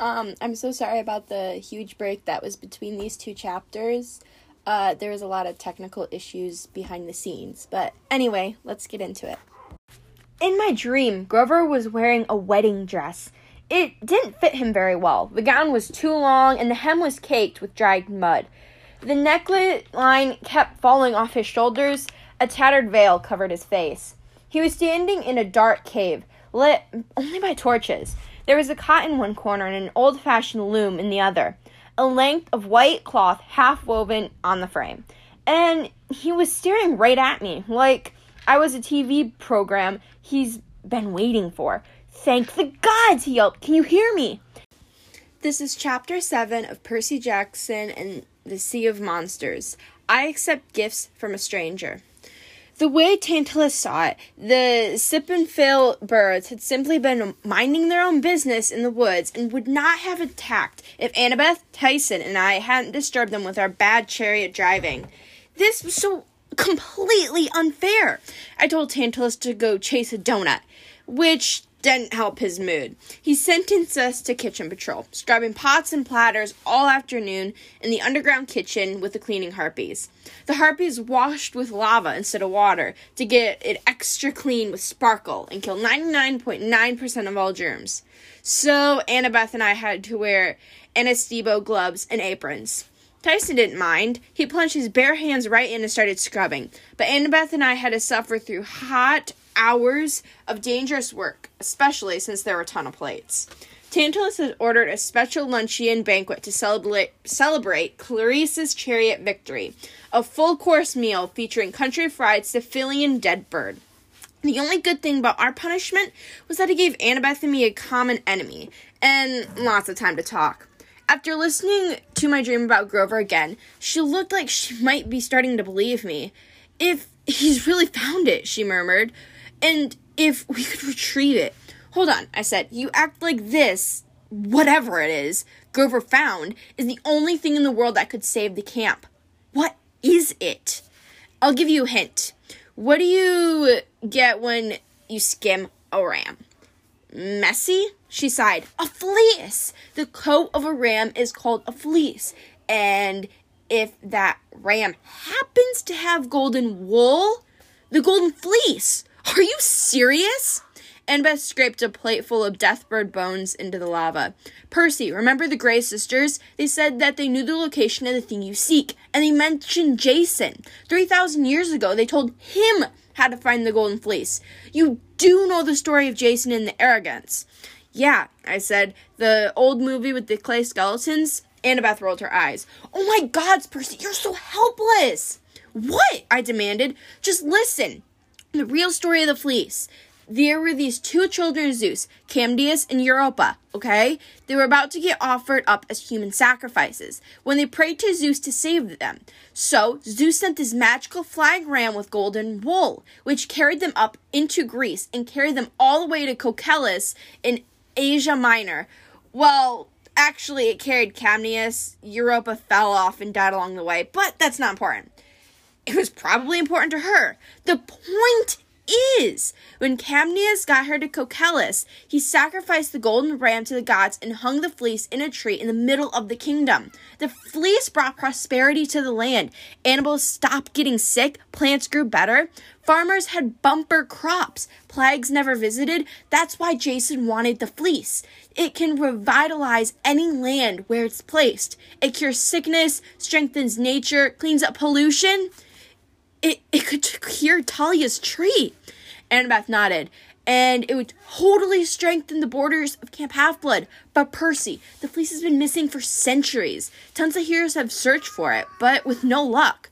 Um, I'm so sorry about the huge break that was between these two chapters. Uh, there was a lot of technical issues behind the scenes. But anyway, let's get into it. In my dream, Grover was wearing a wedding dress. It didn't fit him very well. The gown was too long and the hem was caked with dried mud. The neckline kept falling off his shoulders. A tattered veil covered his face. He was standing in a dark cave, lit only by torches. There was a cot in one corner and an old fashioned loom in the other, a length of white cloth half woven on the frame. And he was staring right at me, like I was a TV program he's been waiting for. Thank the gods, he yelped. Can you hear me? This is chapter 7 of Percy Jackson and the Sea of Monsters. I accept gifts from a stranger. The way Tantalus saw it, the Stymphalian birds had simply been minding their own business in the woods and would not have attacked if Annabeth, Tyson, and I hadn't disturbed them with our bad chariot driving. This was so completely unfair. I told Tantalus to go chase a donut, which didn't help his mood. He sentenced us to kitchen patrol, scrubbing pots and platters all afternoon in the underground kitchen with the cleaning harpies. The harpies washed with lava instead of water to get it extra clean with sparkle and kill 99.9% of all germs. So Annabeth and I had to wear asbestos gloves and aprons. Tyson didn't mind. He plunged his bare hands right in and started scrubbing. But Annabeth and I had to suffer through hot, hours of dangerous work, especially since there were a ton of plates. Tantalus had ordered a special luncheon banquet to celebrate, celebrate Clarisse's chariot victory, a full course meal featuring country fried Stymphalian dead bird. The only good thing about our punishment was that it gave Annabeth and me a common enemy and lots of time to talk. After listening to my dream about Grover again, she looked like she might be starting to believe me. If he's really found it, she murmured. And if we could retrieve it. Hold on, I said. You act like this, whatever it is, Grover found, is the only thing in the world that could save the camp. What is it? I'll give you a hint. What do you get when you skim a ram? Messy? She sighed. A fleece! The coat of a ram is called a fleece. And if that ram happens to have golden wool, the golden fleece are you serious? Annabeth scraped a plate full of deathbird bones into the lava. Percy, remember the Grey sisters? They said that they knew the location of the thing you seek, and they mentioned Jason. 3,000 years ago, they told him how to find the Golden Fleece. You do know the story of Jason and the Argonauts. Yeah, I said. The old movie with the clay skeletons? Annabeth rolled her eyes. Oh my gods, Percy, you're so helpless! What? I demanded. Just listen. The real story of the fleece. There were these two children of Zeus, Cadmus and Europa, okay? They were about to get offered up as human sacrifices when they prayed to Zeus to save them. So, Zeus sent this magical flying ram with golden wool, which carried them up into Greece and carried them all the way to Colchis in Asia Minor. Well, actually, it carried Cadmus. Europa fell off and died along the way, but that's not important. It was probably important to her. The point is, when Cadmus got her to Colchis, he sacrificed the golden ram to the gods and hung the fleece in a tree in the middle of the kingdom. The fleece brought prosperity to the land. Animals stopped getting sick, plants grew better, farmers had bumper crops, plagues never visited. That's why Jason wanted the fleece. It can revitalize any land where it's placed. It cures sickness, strengthens nature, cleans up pollution it, it could cure Thalia's tree. Annabeth nodded. And it would totally strengthen the borders of Camp Half Blood. But Percy, the fleece has been missing for centuries. Tons of heroes have searched for it, but with no luck.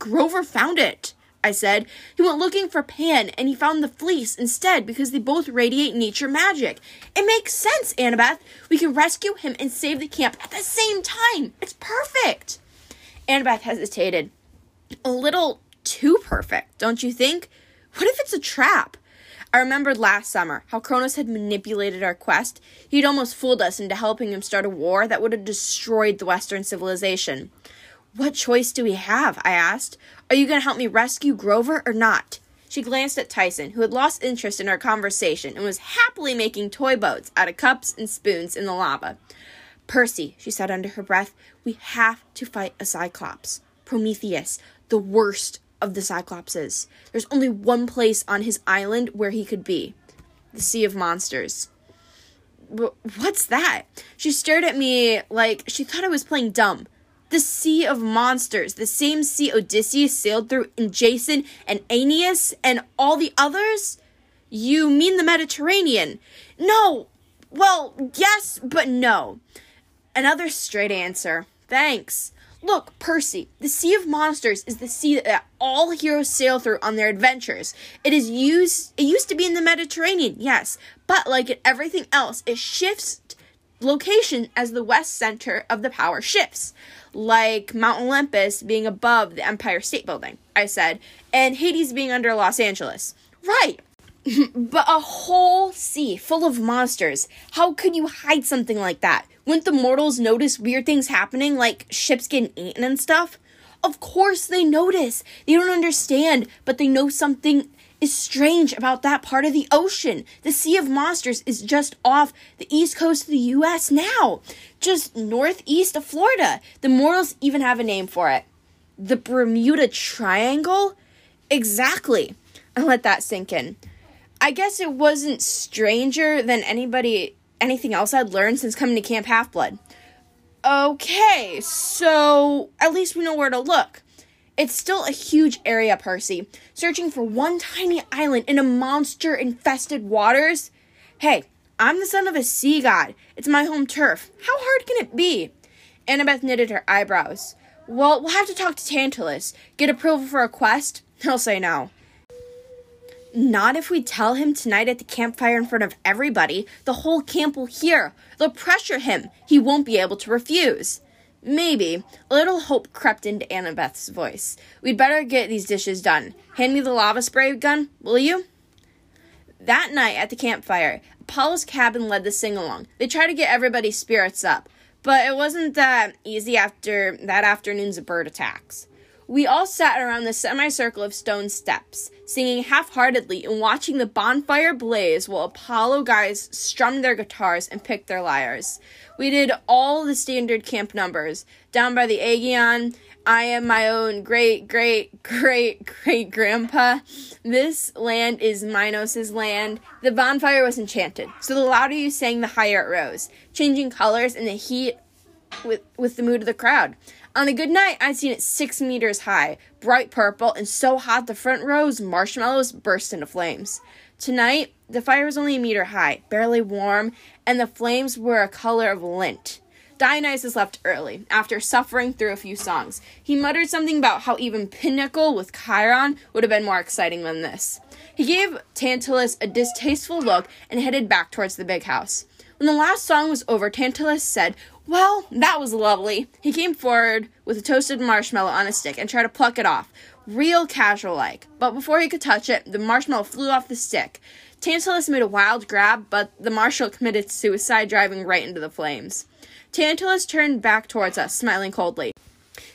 Grover found it, I said. He went looking for Pan, and he found the fleece instead because they both radiate nature magic. It makes sense, Annabeth. We can rescue him and save the camp at the same time. It's perfect. Annabeth hesitated. A little too perfect, don't you think? What if it's a trap? I remembered last summer how Kronos had manipulated our quest. He'd almost fooled us into helping him start a war that would have destroyed the Western civilization. What choice do we have? I asked. Are you going to help me rescue Grover or not? She glanced at Tyson, who had lost interest in our conversation and was happily making toy boats out of cups and spoons in the lava. Percy, she said under her breath, we have to fight a Cyclops. Polyphemus, the worst of the Cyclopses. There's only one place on his island where he could be the Sea of Monsters. What's that? She stared at me like she thought I was playing dumb. The Sea of Monsters, the same sea Odysseus sailed through in Jason and Aeneas and all the others? You mean the Mediterranean? No! Well, yes, but no. Another straight answer. Thanks. Look, Percy, the Sea of Monsters is the sea that all heroes sail through on their adventures. It is used it used to be in the Mediterranean, yes, but like in everything else, it shifts location as the west center of the power shifts. Like Mount Olympus being above the Empire State Building, I said, and Hades being under Los Angeles. Right. but a whole sea full of monsters. How could you hide something like that? Wouldn't the mortals notice weird things happening, like ships getting eaten and stuff? Of course they notice. They don't understand, but they know something is strange about that part of the ocean. The Sea of Monsters is just off the east coast of the US now, just northeast of Florida. The mortals even have a name for it the Bermuda Triangle? Exactly. I let that sink in. I guess it wasn't stranger than anybody anything else I'd learned since coming to Camp Half Blood. Okay, so at least we know where to look. It's still a huge area, Percy. Searching for one tiny island in a monster infested waters? Hey, I'm the son of a sea god. It's my home turf. How hard can it be? Annabeth knitted her eyebrows. Well, we'll have to talk to Tantalus. Get approval for a quest? He'll say no. Not if we tell him tonight at the campfire in front of everybody. The whole camp will hear. They'll pressure him. He won't be able to refuse. Maybe. A little hope crept into Annabeth's voice. We'd better get these dishes done. Hand me the lava spray gun, will you? That night at the campfire, Apollo's cabin led the sing along. They tried to get everybody's spirits up, but it wasn't that easy after that afternoon's bird attacks. We all sat around the semicircle of stone steps, singing half heartedly and watching the bonfire blaze while Apollo guys strummed their guitars and picked their lyres. We did all the standard camp numbers. Down by the Aegean, I am my own great, great, great, great grandpa. This land is Minos' land. The bonfire was enchanted, so the louder you sang, the higher it rose, changing colors in the heat with, with the mood of the crowd. On a good night, I'd seen it six meters high, bright purple, and so hot the front rows marshmallows burst into flames. Tonight, the fire was only a meter high, barely warm, and the flames were a color of lint. Dionysus left early, after suffering through a few songs. He muttered something about how even pinochle with Chiron would have been more exciting than this. He gave Tantalus a distasteful look and headed back towards the big house. When the last song was over, Tantalus said, Well, that was lovely. He came forward with a toasted marshmallow on a stick and tried to pluck it off, real casual like. But before he could touch it, the marshmallow flew off the stick. Tantalus made a wild grab, but the marshal committed suicide, driving right into the flames. Tantalus turned back towards us, smiling coldly.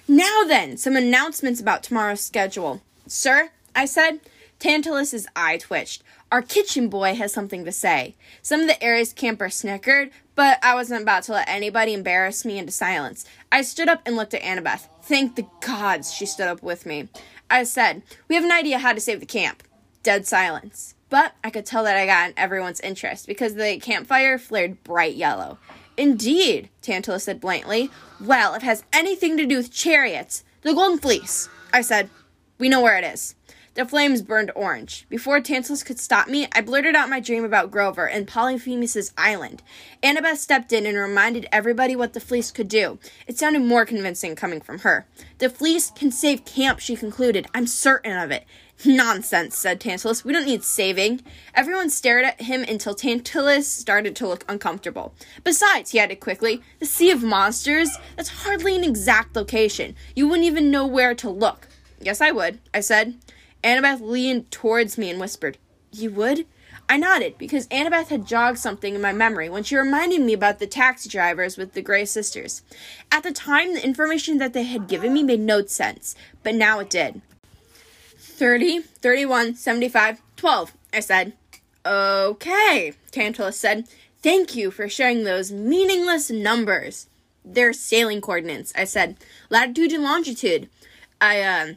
Now then, some announcements about tomorrow's schedule. Sir, I said. Tantalus's eye twitched. Our kitchen boy has something to say. Some of the Ares campers snickered, but I wasn't about to let anybody embarrass me into silence. I stood up and looked at Annabeth. Thank the gods she stood up with me. I said, We have an idea how to save the camp. Dead silence. But I could tell that I got in everyone's interest because the campfire flared bright yellow. Indeed, Tantalus said blankly. Well, if it has anything to do with chariots, the Golden Fleece. I said, We know where it is. The flames burned orange. Before Tantalus could stop me, I blurted out my dream about Grover and Polyphemus's island. Annabeth stepped in and reminded everybody what the fleece could do. It sounded more convincing coming from her. The fleece can save camp, she concluded. I'm certain of it. Nonsense, said Tantalus. We don't need saving. Everyone stared at him until Tantalus started to look uncomfortable. Besides, he added quickly, the Sea of Monsters? That's hardly an exact location. You wouldn't even know where to look. Yes, I would, I said. Annabeth leaned towards me and whispered, You would? I nodded because Annabeth had jogged something in my memory when she reminded me about the taxi drivers with the Grey sisters. At the time, the information that they had given me made no sense, but now it did. 30, 31, 75, 12, I said. Okay, Tantalus said. Thank you for sharing those meaningless numbers. They're sailing coordinates, I said. Latitude and longitude. I uh,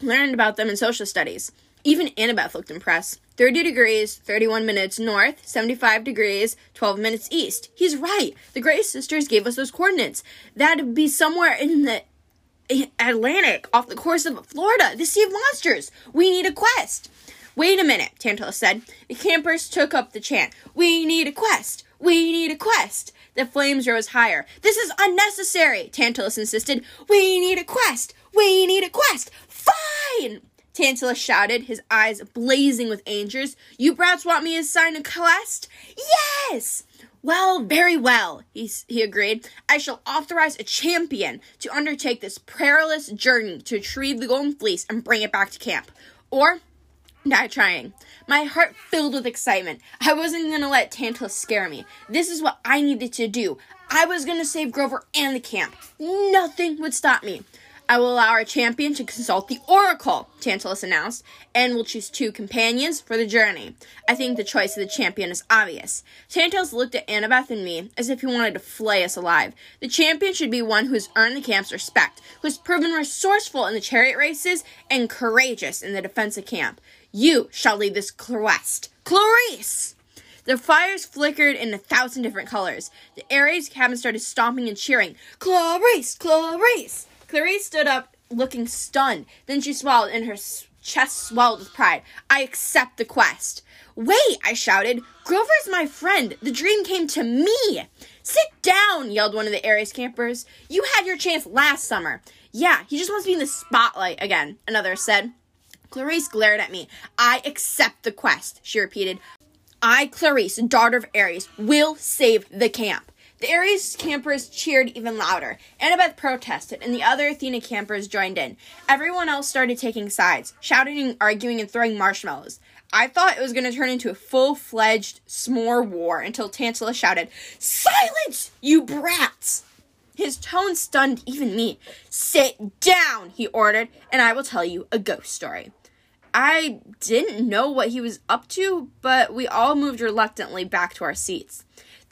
learned about them in social studies. Even Annabeth looked impressed. 30 degrees, 31 minutes north, 75 degrees, 12 minutes east. He's right. The Gray Sisters gave us those coordinates. That'd be somewhere in the Atlantic, off the coast of Florida, the Sea of Monsters. We need a quest. Wait a minute, Tantalus said. The campers took up the chant. We need a quest. We need a quest. The flames rose higher. This is unnecessary, Tantalus insisted. We need a quest. We need a quest. Fine! Tantalus shouted, his eyes blazing with angers. You brats want me to sign a quest? Yes! Well, very well, he, he agreed. I shall authorize a champion to undertake this perilous journey to retrieve the Golden Fleece and bring it back to camp. Or die trying. My heart filled with excitement. I wasn't going to let Tantalus scare me. This is what I needed to do. I was going to save Grover and the camp. Nothing would stop me. I will allow our champion to consult the Oracle, Tantalus announced, and will choose two companions for the journey. I think the choice of the champion is obvious. Tantalus looked at Annabeth and me as if he wanted to flay us alive. The champion should be one who has earned the camp's respect, who has proven resourceful in the chariot races and courageous in the defense of camp. You shall lead this quest. Clarisse! The fires flickered in a thousand different colors. The Ares cabin started stomping and cheering. Clarisse! Clarisse! Clarisse stood up, looking stunned. Then she swallowed, and her chest swelled with pride. I accept the quest. Wait, I shouted. Grover's my friend. The dream came to me. Sit down, yelled one of the Ares campers. You had your chance last summer. Yeah, he just wants to be in the spotlight again, another said. Clarisse glared at me. I accept the quest, she repeated. I, Clarisse, daughter of Ares, will save the camp. The Ares campers cheered even louder. Annabeth protested, and the other Athena campers joined in. Everyone else started taking sides, shouting, arguing, and throwing marshmallows. I thought it was going to turn into a full fledged s'more war until Tantalus shouted, Silence, you brats! His tone stunned even me. Sit down, he ordered, and I will tell you a ghost story. I didn't know what he was up to, but we all moved reluctantly back to our seats.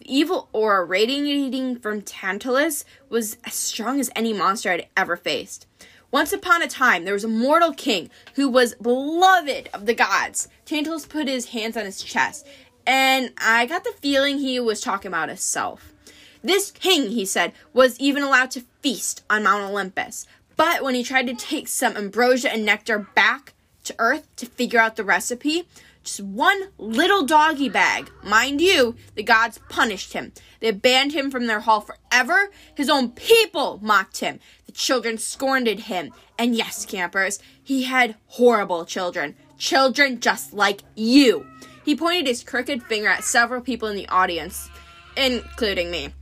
The evil aura radiating from Tantalus was as strong as any monster I'd ever faced. Once upon a time, there was a mortal king who was beloved of the gods. Tantalus put his hands on his chest, and I got the feeling he was talking about himself. This king, he said, was even allowed to feast on Mount Olympus. But when he tried to take some ambrosia and nectar back to Earth to figure out the recipe, just one little doggy bag. Mind you, the gods punished him. They banned him from their hall forever. His own people mocked him. The children scorned him. And yes, campers, he had horrible children. Children just like you. He pointed his crooked finger at several people in the audience, including me.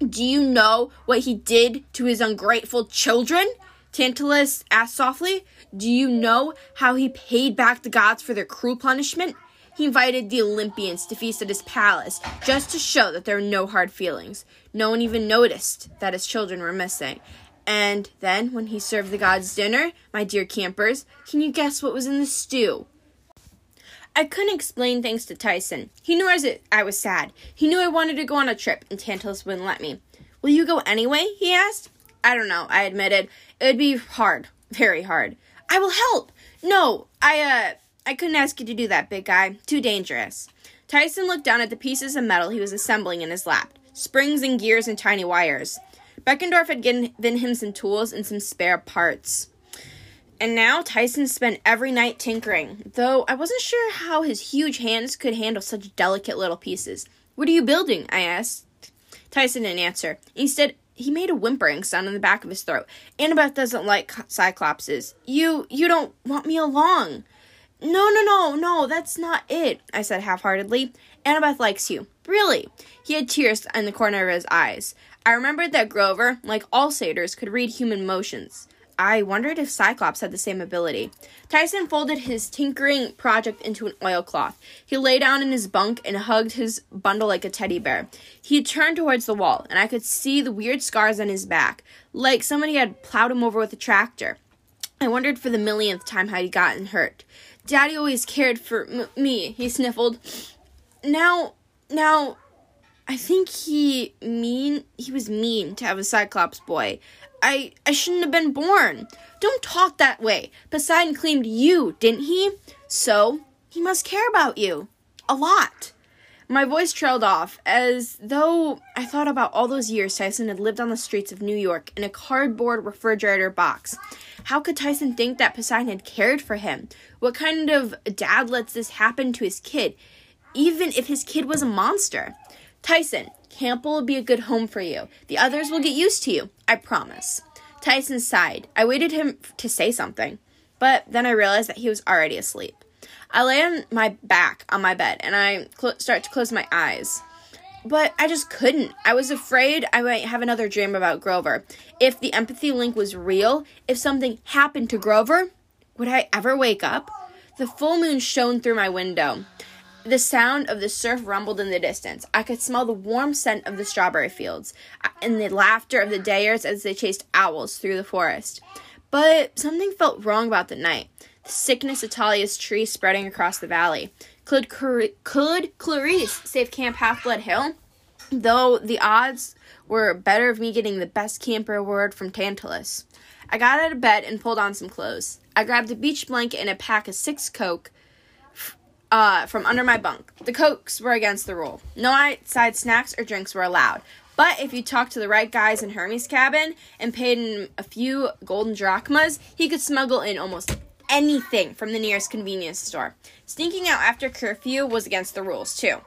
Do you know what he did to his ungrateful children? Tantalus asked softly. Do you know how he paid back the gods for their cruel punishment? He invited the Olympians to feast at his palace just to show that there were no hard feelings. No one even noticed that his children were missing. And then, when he served the gods dinner, my dear campers, can you guess what was in the stew? I couldn't explain things to Tyson. He knew I was, I was sad. He knew I wanted to go on a trip, and Tantalus wouldn't let me. Will you go anyway? he asked. I don't know, I admitted. It would be hard. Very hard. I will help. No, I uh I couldn't ask you to do that, big guy. Too dangerous. Tyson looked down at the pieces of metal he was assembling in his lap. Springs and gears and tiny wires. Beckendorf had given him some tools and some spare parts. And now Tyson spent every night tinkering, though I wasn't sure how his huge hands could handle such delicate little pieces. What are you building? I asked. Tyson didn't answer. Instead, he made a whimpering sound in the back of his throat. Annabeth doesn't like cyclopses. You you don't want me along. No, no, no, no, that's not it, I said half heartedly. Annabeth likes you. Really? He had tears in the corner of his eyes. I remembered that Grover, like all satyrs, could read human motions. I wondered if Cyclops had the same ability. Tyson folded his tinkering project into an oilcloth. He lay down in his bunk and hugged his bundle like a teddy bear. He turned towards the wall, and I could see the weird scars on his back, like somebody had plowed him over with a tractor. I wondered for the millionth time how he'd gotten hurt. Daddy always cared for m- me, he sniffled. Now, now, I think he mean he was mean to have a Cyclops boy. I I shouldn't have been born. Don't talk that way. Poseidon claimed you, didn't he? So he must care about you. A lot. My voice trailed off, as though I thought about all those years Tyson had lived on the streets of New York in a cardboard refrigerator box. How could Tyson think that Poseidon had cared for him? What kind of dad lets this happen to his kid, even if his kid was a monster? Tyson, Camp will be a good home for you. The others will get used to you, I promise. Tyson sighed. I waited him to say something, but then I realized that he was already asleep. I lay on my back on my bed and I cl- start to close my eyes. But I just couldn't. I was afraid I might have another dream about Grover. If the empathy link was real, if something happened to Grover, would I ever wake up? The full moon shone through my window. The sound of the surf rumbled in the distance. I could smell the warm scent of the strawberry fields uh, and the laughter of the dryads as they chased owls through the forest. But something felt wrong about the night. The sickness of Thalia's tree spreading across the valley. Could, could Clarisse save Camp Half Blood Hill? Though the odds were better of me getting the best camper award from Tantalus. I got out of bed and pulled on some clothes. I grabbed a beach blanket and a pack of six Coke uh, from under my bunk. The cokes were against the rule. No outside snacks or drinks were allowed. But if you talked to the right guys in Hermes' cabin and paid him a few golden drachmas, he could smuggle in almost anything from the nearest convenience store. Sneaking out after curfew was against the rules, too.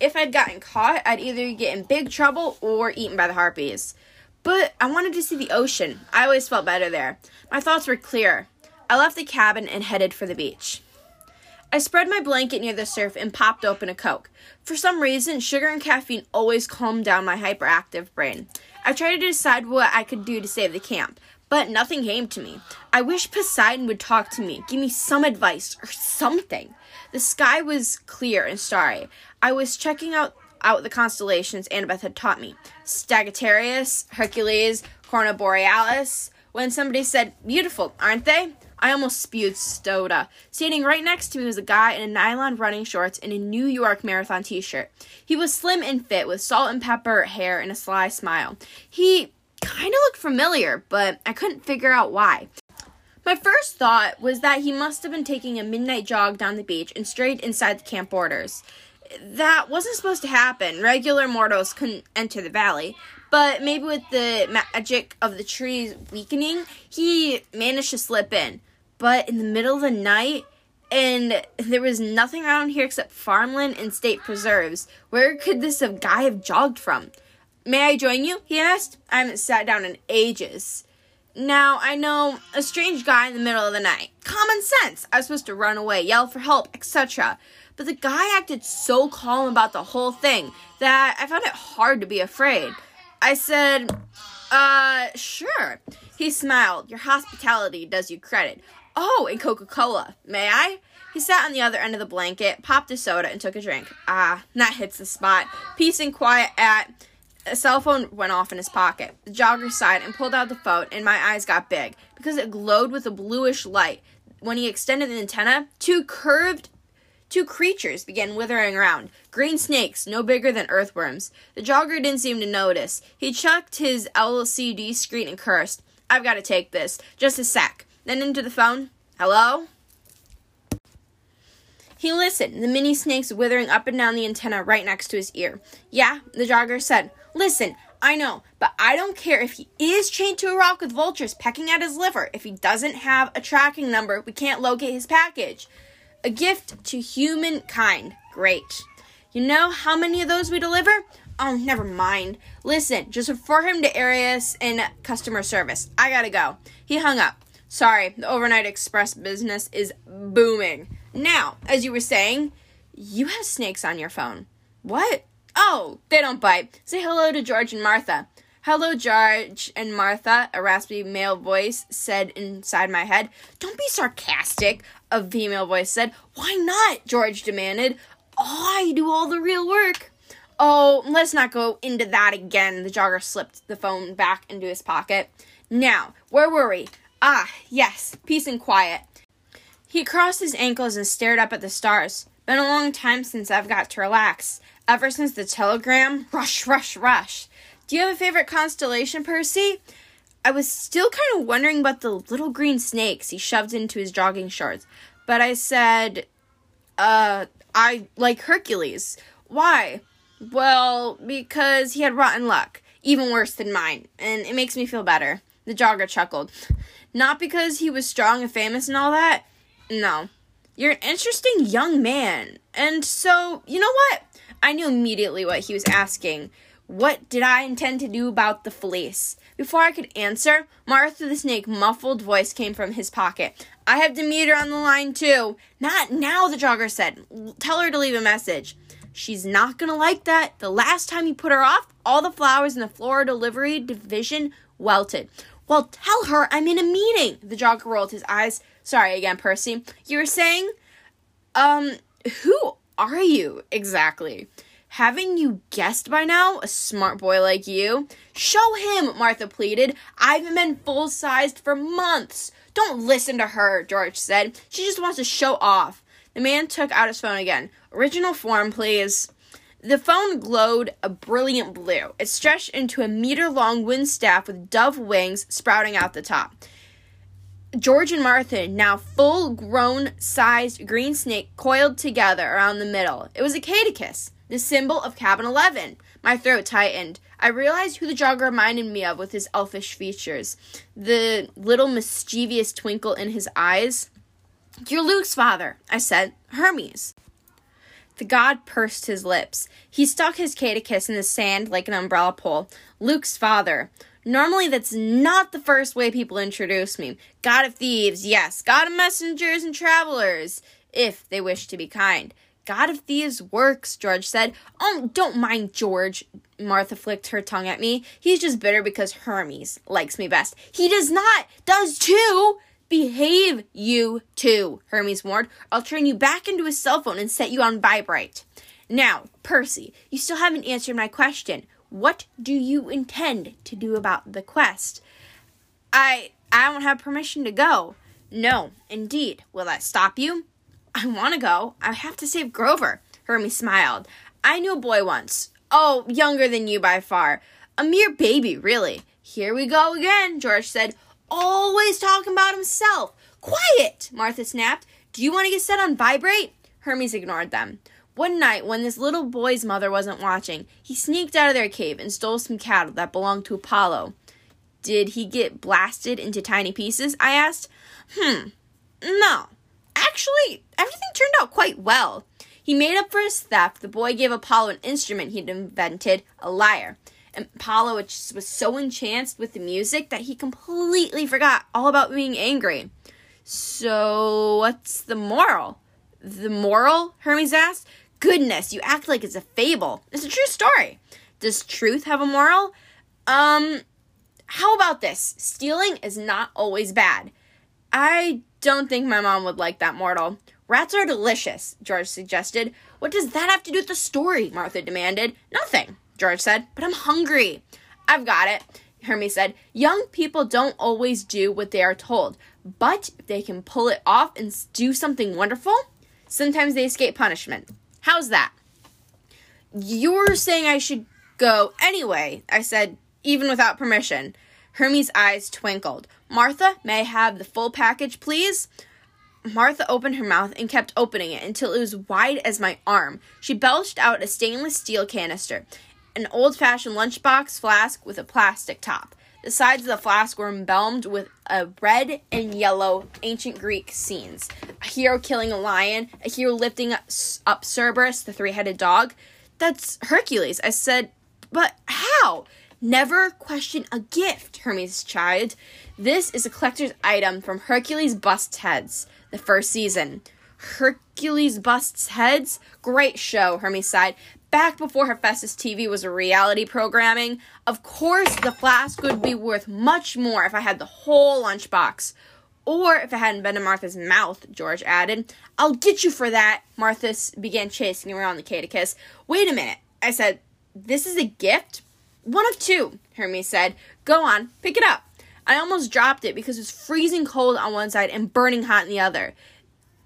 If I'd gotten caught, I'd either get in big trouble or eaten by the harpies. But I wanted to see the ocean. I always felt better there. My thoughts were clear. I left the cabin and headed for the beach. I spread my blanket near the surf and popped open a Coke. For some reason, sugar and caffeine always calmed down my hyperactive brain. I tried to decide what I could do to save the camp, but nothing came to me. I wish Poseidon would talk to me, give me some advice or something. The sky was clear and starry. I was checking out, out the constellations Annabeth had taught me Sagittarius, Hercules, Corona Borealis. When somebody said, Beautiful, aren't they? I almost spewed soda. Standing right next to me was a guy in a nylon running shorts and a New York Marathon t shirt. He was slim and fit, with salt and pepper hair and a sly smile. He kind of looked familiar, but I couldn't figure out why. My first thought was that he must have been taking a midnight jog down the beach and strayed inside the camp borders. That wasn't supposed to happen. Regular mortals couldn't enter the valley. But maybe with the magic of the trees weakening, he managed to slip in but in the middle of the night and there was nothing around here except farmland and state preserves. Where could this guy have jogged from? May I join you? he asked. I haven't sat down in ages. Now, I know a strange guy in the middle of the night. Common sense. I was supposed to run away, yell for help, etc. But the guy acted so calm about the whole thing that I found it hard to be afraid. I said, uh, sure. He smiled. Your hospitality does you credit. Oh, and Coca Cola. May I? He sat on the other end of the blanket, popped a soda, and took a drink. Ah, that hits the spot. Peace and quiet at. A cell phone went off in his pocket. The jogger sighed and pulled out the phone, and my eyes got big because it glowed with a bluish light. When he extended the antenna, two curved Two creatures began withering around. Green snakes, no bigger than earthworms. The jogger didn't seem to notice. He chucked his LCD screen and cursed. I've got to take this. Just a sec. Then into the phone. Hello? He listened, the mini snakes withering up and down the antenna right next to his ear. Yeah, the jogger said. Listen, I know, but I don't care if he is chained to a rock with vultures pecking at his liver. If he doesn't have a tracking number, we can't locate his package. A gift to humankind. Great. You know how many of those we deliver? Oh, never mind. Listen, just refer him to Arius in customer service. I gotta go. He hung up. Sorry, the overnight express business is booming. Now, as you were saying, you have snakes on your phone. What? Oh, they don't bite. Say hello to George and Martha. Hello, George and Martha, a raspy male voice said inside my head. Don't be sarcastic, a female voice said. Why not? George demanded. I do all the real work. Oh, let's not go into that again. The jogger slipped the phone back into his pocket. Now, where were we? Ah, yes, peace and quiet. He crossed his ankles and stared up at the stars. Been a long time since I've got to relax. Ever since the telegram, rush, rush, rush. Do you have a favorite constellation, Percy? I was still kind of wondering about the little green snakes he shoved into his jogging shorts, but I said, uh, I like Hercules. Why? Well, because he had rotten luck, even worse than mine, and it makes me feel better. The jogger chuckled. Not because he was strong and famous and all that. No. You're an interesting young man. And so, you know what? I knew immediately what he was asking. What did I intend to do about the fleece? Before I could answer, Martha the Snake's muffled voice came from his pocket. I have Demeter on the line too. Not now, the jogger said. Tell her to leave a message. She's not gonna like that. The last time you put her off, all the flowers in the floral delivery division welted. Well, tell her I'm in a meeting. The jogger rolled his eyes. Sorry again, Percy. You were saying? Um, who are you exactly? Haven't you guessed by now? A smart boy like you? Show him, Martha pleaded. I haven't been full sized for months. Don't listen to her, George said. She just wants to show off. The man took out his phone again. Original form, please. The phone glowed a brilliant blue. It stretched into a meter long wind staff with dove wings sprouting out the top. George and Martha, now full grown sized green snake, coiled together around the middle. It was a caduceus, the symbol of cabin 11. My throat tightened. I realized who the jogger reminded me of with his elfish features, the little mischievous twinkle in his eyes. You're Luke's father, I said. Hermes. The god pursed his lips. He stuck his caduceus in the sand like an umbrella pole. Luke's father. Normally, that's not the first way people introduce me. God of thieves, yes. God of messengers and travelers, if they wish to be kind. God of thieves works, George said. Oh, don't mind George. Martha flicked her tongue at me. He's just bitter because Hermes likes me best. He does not, does too. Behave, you too, Hermes warned. I'll turn you back into a cell phone and set you on vibrate. Now, Percy, you still haven't answered my question. What do you intend to do about the quest? I I don't have permission to go. No, indeed. Will that stop you? I want to go. I have to save Grover. Hermes smiled. I knew a boy once. Oh, younger than you by far. A mere baby, really. Here we go again, George said always talking about himself. Quiet, Martha snapped. Do you want to get set on vibrate? Hermes ignored them. One night, when this little boy's mother wasn't watching, he sneaked out of their cave and stole some cattle that belonged to Apollo. Did he get blasted into tiny pieces? I asked. Hmm, no. Actually, everything turned out quite well. He made up for his theft. The boy gave Apollo an instrument he'd invented, a lyre. And Apollo was so enchanted with the music that he completely forgot all about being angry. So, what's the moral? The moral? Hermes asked. Goodness, you act like it's a fable. It's a true story. Does truth have a moral? Um, how about this? Stealing is not always bad. I don't think my mom would like that mortal. Rats are delicious, George suggested. What does that have to do with the story? Martha demanded. Nothing. George said, but I'm hungry. I've got it. Hermes said, Young people don't always do what they are told, but if they can pull it off and do something wonderful, sometimes they escape punishment. How's that? You're saying I should go anyway, I said, even without permission. Hermes' eyes twinkled. Martha, may I have the full package, please? Martha opened her mouth and kept opening it until it was wide as my arm. She belched out a stainless steel canister an old fashioned lunchbox flask with a plastic top. The sides of the flask were embalmed with a red and yellow ancient Greek scenes. A hero killing a lion, a hero lifting up, Cerberus, the three headed dog. That's Hercules. I said, but how? Never question a gift, Hermes chided. This is a collector's item from Hercules Busts Heads, the first season. Hercules Busts Heads? Great show, Hermes sighed back before Hephaestus TV was a reality programming, of course the flask would be worth much more if I had the whole lunchbox. Or if it hadn't been in Martha's mouth, George added. I'll get you for that. Martha began chasing around the caduceus. Wait a minute. I said, This is a gift? One of two, Hermes said. Go on, pick it up. I almost dropped it because it was freezing cold on one side and burning hot on the other.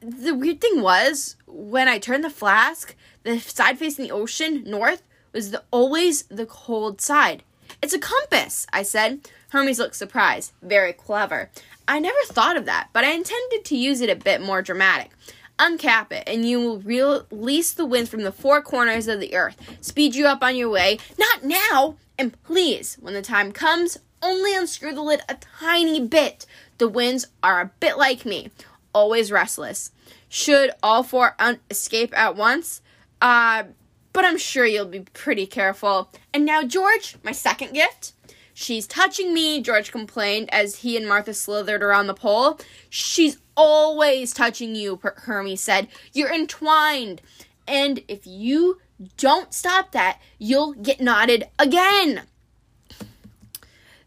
The weird thing was, when I turned the flask, the side facing the ocean, north, was the, always the cold side. It's a compass, I said. Hermes looked surprised. Very clever. I never thought of that, but I intended to use it a bit more dramatic. Uncap it, and you will release the wind from the four corners of the earth, speed you up on your way. Not now! And please, when the time comes, only unscrew the lid a tiny bit. The winds are a bit like me, always restless. Should all four un- escape at once? Uh, but I'm sure you'll be pretty careful. And now, George, my second gift. She's touching me, George complained as he and Martha slithered around the pole. She's always touching you, Hermes said. You're entwined. And if you don't stop that, you'll get knotted again.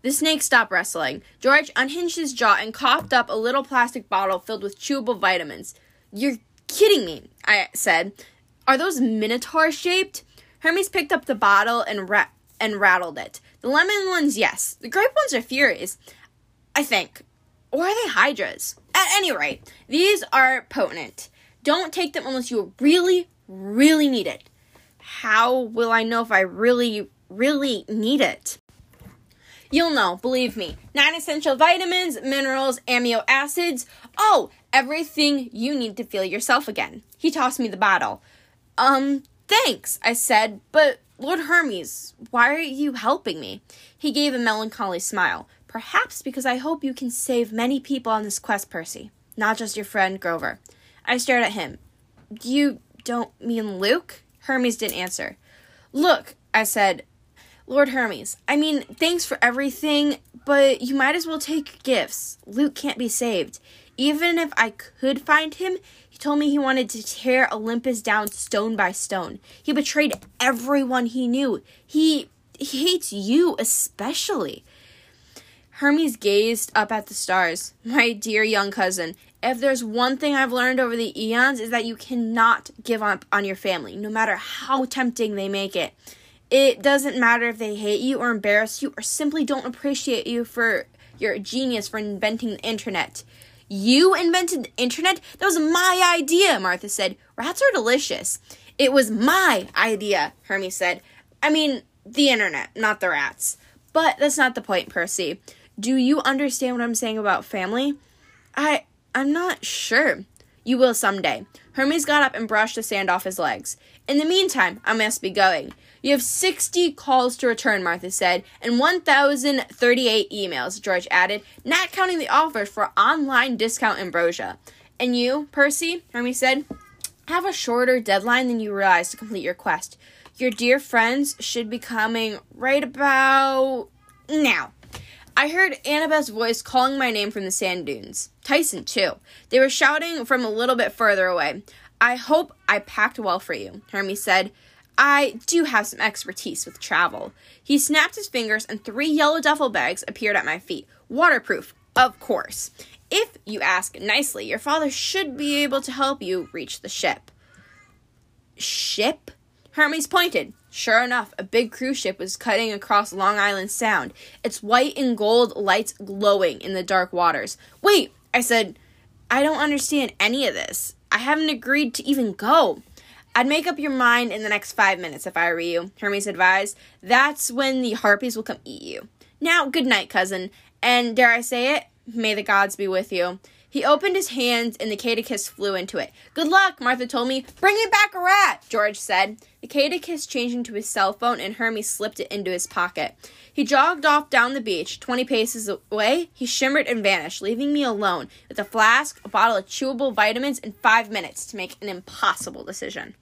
The snake stopped wrestling. George unhinged his jaw and coughed up a little plastic bottle filled with chewable vitamins. You're kidding me, I said. Are those minotaur shaped? Hermes picked up the bottle and ra- and rattled it. The lemon ones, yes. The grape ones are furies, I think. Or are they hydras? At any rate, these are potent. Don't take them unless you really, really need it. How will I know if I really, really need it? You'll know, believe me. Nine essential vitamins, minerals, amino acids. Oh, everything you need to feel yourself again. He tossed me the bottle. Um, thanks, I said, but Lord Hermes, why are you helping me? He gave a melancholy smile. Perhaps because I hope you can save many people on this quest, Percy, not just your friend Grover. I stared at him. You don't mean Luke? Hermes didn't answer. Look, I said, Lord Hermes, I mean, thanks for everything, but you might as well take gifts. Luke can't be saved. Even if I could find him, he told me he wanted to tear Olympus down stone by stone. He betrayed everyone he knew. He, he hates you especially. Hermes gazed up at the stars. My dear young cousin, if there's one thing I've learned over the eons is that you cannot give up on your family, no matter how tempting they make it. It doesn't matter if they hate you or embarrass you or simply don't appreciate you for your genius for inventing the internet. You invented the internet? That was my idea, Martha said. Rats are delicious. It was my idea, Hermes said. I mean, the internet, not the rats. But that's not the point, Percy. Do you understand what I'm saying about family? I I'm not sure. You will someday. Hermes got up and brushed the sand off his legs. In the meantime, I must be going. You have 60 calls to return, Martha said, and 1,038 emails, George added, not counting the offers for online discount ambrosia. And you, Percy, Hermes said, have a shorter deadline than you realize to complete your quest. Your dear friends should be coming right about now. I heard Annabeth's voice calling my name from the sand dunes. Tyson, too. They were shouting from a little bit further away. I hope I packed well for you, Hermes said. I do have some expertise with travel. He snapped his fingers, and three yellow duffel bags appeared at my feet. Waterproof, of course. If you ask nicely, your father should be able to help you reach the ship. Ship? Hermes pointed. Sure enough, a big cruise ship was cutting across Long Island Sound, its white and gold lights glowing in the dark waters. Wait, I said, I don't understand any of this. I haven't agreed to even go. I'd make up your mind in the next five minutes if I were you, Hermes advised. That's when the harpies will come eat you. Now, good night, cousin, and dare I say it, may the gods be with you. He opened his hands and the caduceus flew into it. Good luck, Martha told me. Bring it back a rat, George said. The caduceus changed into his cell phone and Hermes slipped it into his pocket. He jogged off down the beach. Twenty paces away, he shimmered and vanished, leaving me alone with a flask, a bottle of chewable vitamins, and five minutes to make an impossible decision.